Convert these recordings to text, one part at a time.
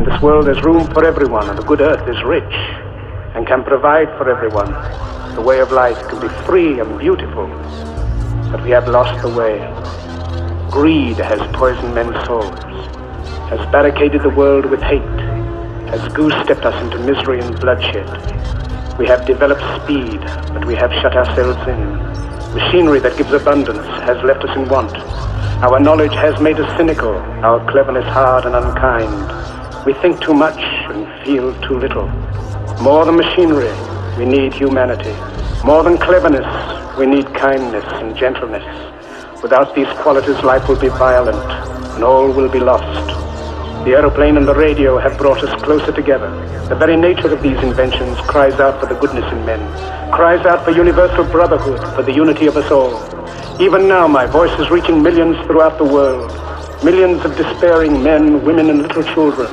In this world there's room for everyone, and the good earth is rich and can provide for everyone. The way of life can be free and beautiful, but we have lost the way. Greed has poisoned men's souls, has barricaded the world with hate, has goose-stepped us into misery and bloodshed. We have developed speed, but we have shut ourselves in. Machinery that gives abundance has left us in want. Our knowledge has made us cynical, our cleverness hard and unkind. We think too much and feel too little. More than machinery, we need humanity. More than cleverness, we need kindness and gentleness. Without these qualities, life will be violent and all will be lost. The aeroplane and the radio have brought us closer together. The very nature of these inventions cries out for the goodness in men, cries out for universal brotherhood, for the unity of us all. Even now, my voice is reaching millions throughout the world. Millions of despairing men, women, and little children,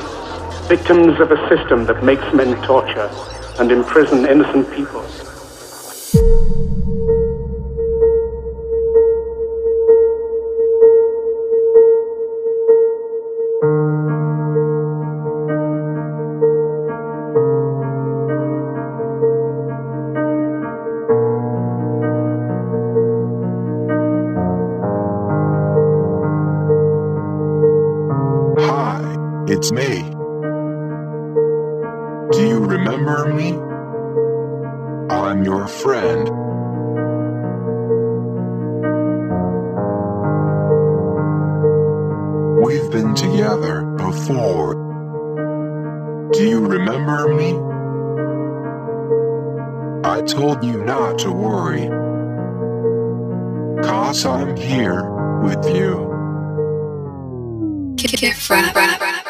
victims of a system that makes men torture and imprison innocent people. Hi, it's me. Do you remember me? I'm your friend. We've been together before. Do you remember me? I told you not to worry. Cause I'm here with you. Rap, rap.